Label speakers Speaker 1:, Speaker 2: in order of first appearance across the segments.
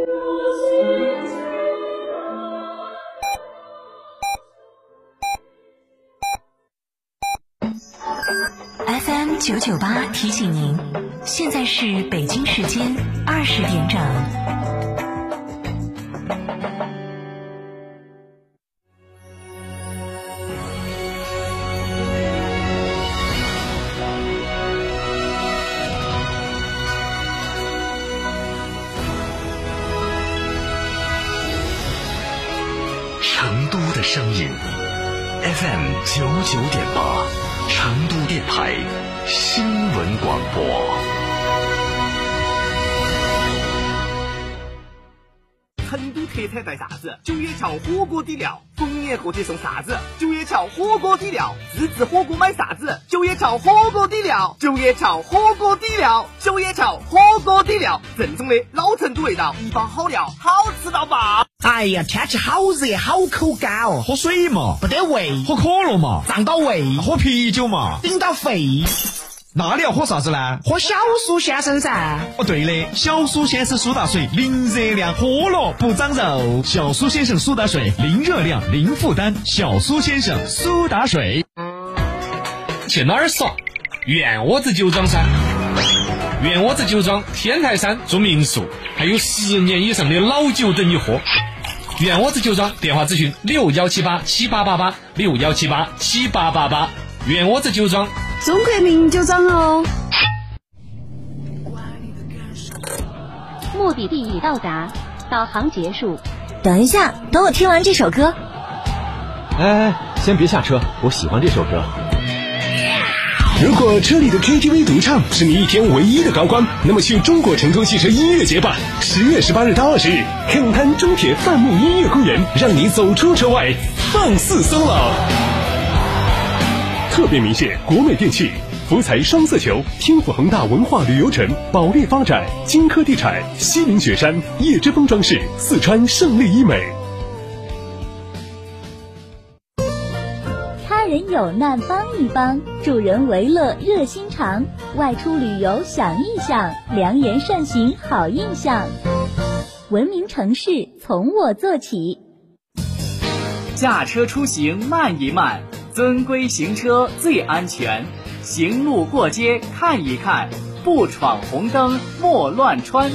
Speaker 1: FM 九九八提醒您，现在是北京时间二十点整。
Speaker 2: 成都的声音，FM 九九点八，成都电台新闻广播。
Speaker 3: 成都特产带啥子？九叶桥火锅底料，逢年过节送啥子？九叶桥火锅底料，自制火锅买啥子？九叶桥火锅底料，九叶桥火锅底料，九叶桥火锅底料，正宗的老成都味道，一包好料，好吃到爆！
Speaker 4: 哎呀，天气好热，好口干哦，
Speaker 5: 喝水嘛，
Speaker 4: 不得胃，
Speaker 5: 喝可乐嘛，
Speaker 4: 胀到胃，
Speaker 5: 喝啤酒嘛，
Speaker 4: 顶到肺。
Speaker 5: 那你要喝啥子呢？
Speaker 4: 喝小苏先生噻。
Speaker 5: 哦，对的，小苏先生苏打水，零热量，喝了不长肉。小苏先生苏打水，零热量，零负担。小苏先生苏打水。
Speaker 6: 去哪儿耍？院窝子酒庄噻。院窝子酒庄天台山住民宿，还有十年以上的老酒等你喝。院窝子酒庄电话咨询六幺七八七八八八六幺七八七八八八。院窝子酒庄。
Speaker 7: 中国名酒庄哦。
Speaker 8: 目的地已到达，导航结束。
Speaker 1: 等一下，等我听完这首歌。
Speaker 9: 哎哎，先别下车，我喜欢这首歌。
Speaker 10: 如果车里的 KTV 独唱是你一天唯一的高光，那么去中国成都汽车音乐节吧！十月十八日到二十日，肯滩中铁范木音乐公园，让你走出车外，放肆 solo。特别鸣谢国美电器、福彩双色球、天府恒大文化旅游城、保利发展、金科地产、西岭雪山、叶之峰装饰、四川胜利医美。
Speaker 11: 人有难帮一帮，助人为乐热心肠。外出旅游想一想，良言善行好印象。文明城市从我做起。
Speaker 12: 驾车出行慢一慢，遵规行车最安全。行路过街看一看，不闯红灯莫乱穿。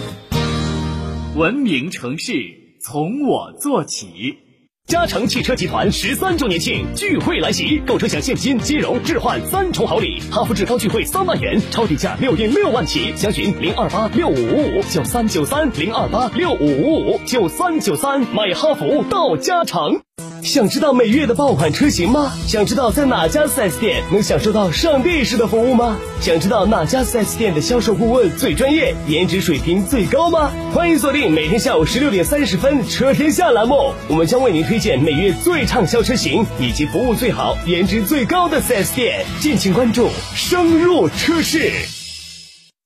Speaker 12: 文明城市从我做起。
Speaker 10: 嘉诚汽车集团十三周年庆聚会来袭，购车享现金、金融、置换三重好礼，哈弗志高聚会三万元，超低价六点六万起，详询零二八六五五五九三九三零二八六五五五九三九三，买哈弗到嘉诚。想知道每月的爆款车型吗？想知道在哪家 4S 店能享受到上帝式的服务吗？想知道哪家 4S 店的销售顾问最专业，颜值水平最高吗？欢迎锁定每天下午十六点三十分《车天下》栏目，我们将为您推荐每月最畅销车型以及服务最好、颜值最高的 4S 店，敬请关注，深入车市。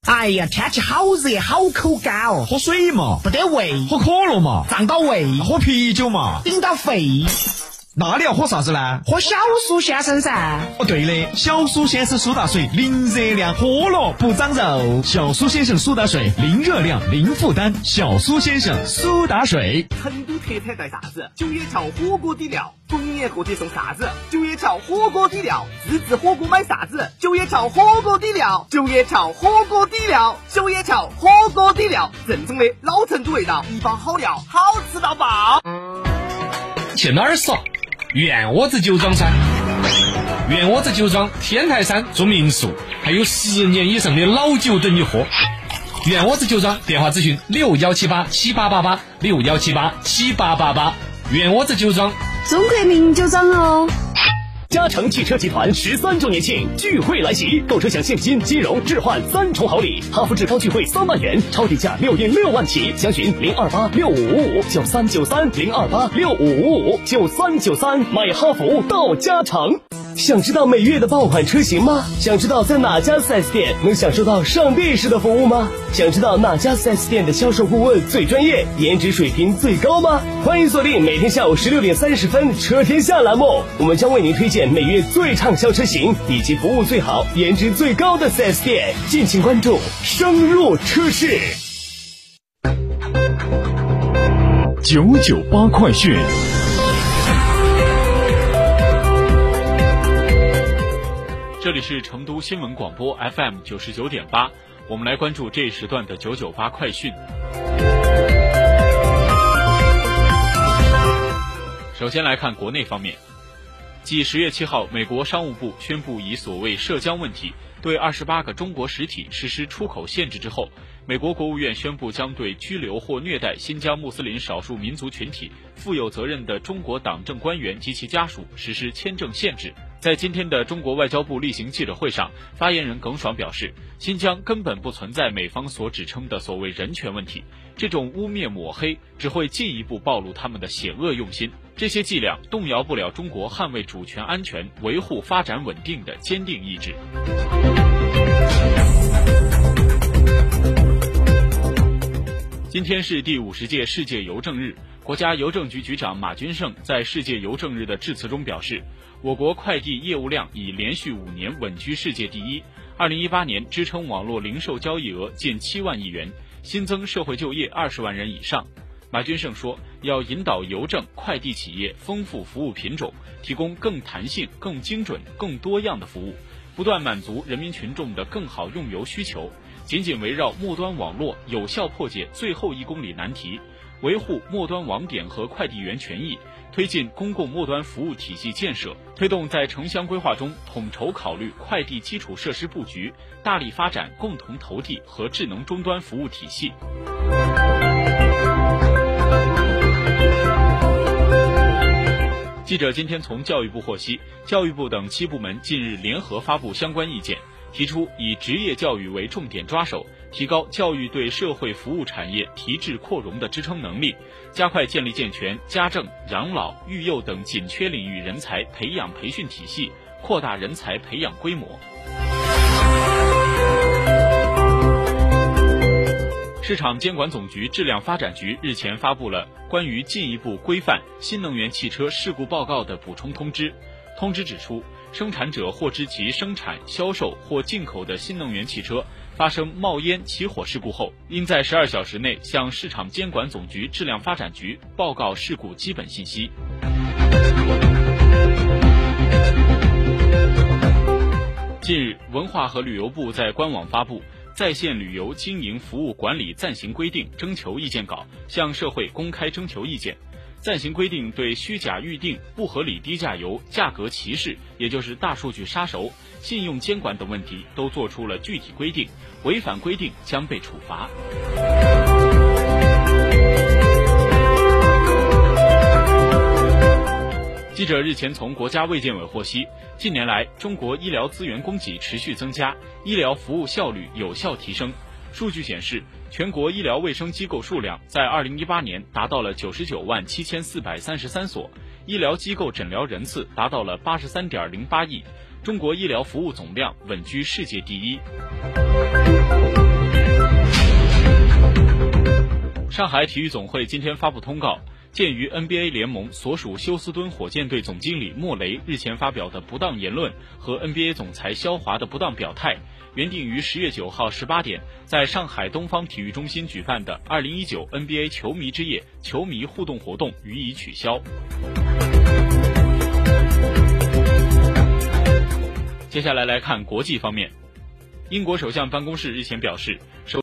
Speaker 4: 哎呀，天气好热，好口干哦，
Speaker 5: 喝水嘛，
Speaker 4: 不得胃，
Speaker 5: 喝可乐嘛，
Speaker 4: 胀到胃，
Speaker 5: 喝啤酒嘛，
Speaker 4: 顶到肺。
Speaker 5: 那你要喝啥子呢？
Speaker 4: 喝小苏先生噻。
Speaker 5: 哦，对的，小苏先生苏打水，零热量，喝了不长肉。小苏先生苏打水，零热量，零负担。小苏先生苏打水。
Speaker 3: 成都特产带啥子？九叶桥火锅底料，逢年过节送啥子？九叶桥火锅底料，自制火锅买啥子？九叶桥火锅底料，九叶桥火锅底料，九叶桥火锅底料，正宗的老成都味道，一包好料，好吃到爆！
Speaker 6: 去哪儿耍？院窝子酒庄噻。院窝子酒庄天台山住民宿，还有十年以上的老酒等你喝。院窝子酒庄电话咨询六幺七八七八八八六幺七八七八八八。院窝子酒庄。
Speaker 7: 中国名酒庄哦。
Speaker 10: 嘉诚汽车集团十三周年庆聚会来袭，购车享现金、金融、置换三重好礼，哈弗志高聚会三万元，超低价六点六万起，详询零二八六五五五九三九三零二八六五五五九三九三，买哈弗到嘉诚。想知道每月的爆款车型吗？想知道在哪家 4S 店能享受到上帝式的服务吗？想知道哪家 4S 店的销售顾问最专业，颜值水平最高吗？欢迎锁定每天下午十六点三十分《车天下》栏目，我们将为您推荐每月最畅销车型以及服务最好、颜值最高的 4S 店，敬请关注，深入车市。
Speaker 2: 九九八快讯。
Speaker 13: 这里是成都新闻广播 FM 九十九点八，我们来关注这一时段的九九八快讯。首先来看国内方面，继十月七号，美国商务部宣布以所谓涉疆问题对二十八个中国实体实施出口限制之后，美国国务院宣布将对拘留或虐待新疆穆斯林少数民族群体负有责任的中国党政官员及其家属实施签证限制。在今天的中国外交部例行记者会上，发言人耿爽表示，新疆根本不存在美方所指称的所谓人权问题，这种污蔑抹黑只会进一步暴露他们的险恶用心。这些伎俩动摇不了中国捍卫主权安全、维护发展稳定的坚定意志。今天是第五十届世界邮政日，国家邮政局局长马军胜在世界邮政日的致辞中表示，我国快递业务量已连续五年稳居世界第一，二零一八年支撑网络零售交易额近七万亿元，新增社会就业二十万人以上。马军胜说，要引导邮政、快递企业丰富服务品种，提供更弹性、更精准、更多样的服务，不断满足人民群众的更好用邮需求。紧紧围绕末端网络，有效破解最后一公里难题，维护末端网点和快递员权益，推进公共末端服务体系建设，推动在城乡规划中统筹考虑快递基础设施布局，大力发展共同投递和智能终端服务体系。记者今天从教育部获悉，教育部等七部门近日联合发布相关意见，提出以职业教育为重点抓手，提高教育对社会服务产业提质扩容的支撑能力，加快建立健全家政、养老、育幼等紧缺领域人才培养培训体系，扩大人才培养规模。市场监管总局质量发展局日前发布了关于进一步规范新能源汽车事故报告的补充通知。通知指出，生产者获知其生产、销售或进口的新能源汽车发生冒烟、起火事故后，应在十二小时内向市场监管总局质量发展局报告事故基本信息。近日，文化和旅游部在官网发布。在线旅游经营服务管理暂行规定征求意见稿向社会公开征求意见。暂行规定对虚假预订、不合理低价游、价格歧视，也就是大数据杀熟、信用监管等问题都做出了具体规定，违反规定将被处罚。记者日前从国家卫健委获悉，近年来中国医疗资源供给持续增加，医疗服务效率有效提升。数据显示，全国医疗卫生机构数量在二零一八年达到了九十九万七千四百三十三所，医疗机构诊疗人次达到了八十三点零八亿，中国医疗服务总量稳居世界第一。上海体育总会今天发布通告。鉴于 NBA 联盟所属休斯敦火箭队总经理莫雷日前发表的不当言论和 NBA 总裁肖华的不当表态，原定于十月九号十八点在上海东方体育中心举办的二零一九 NBA 球迷之夜球迷互动活动予以取消。接下来来看国际方面，英国首相办公室日前表示，首。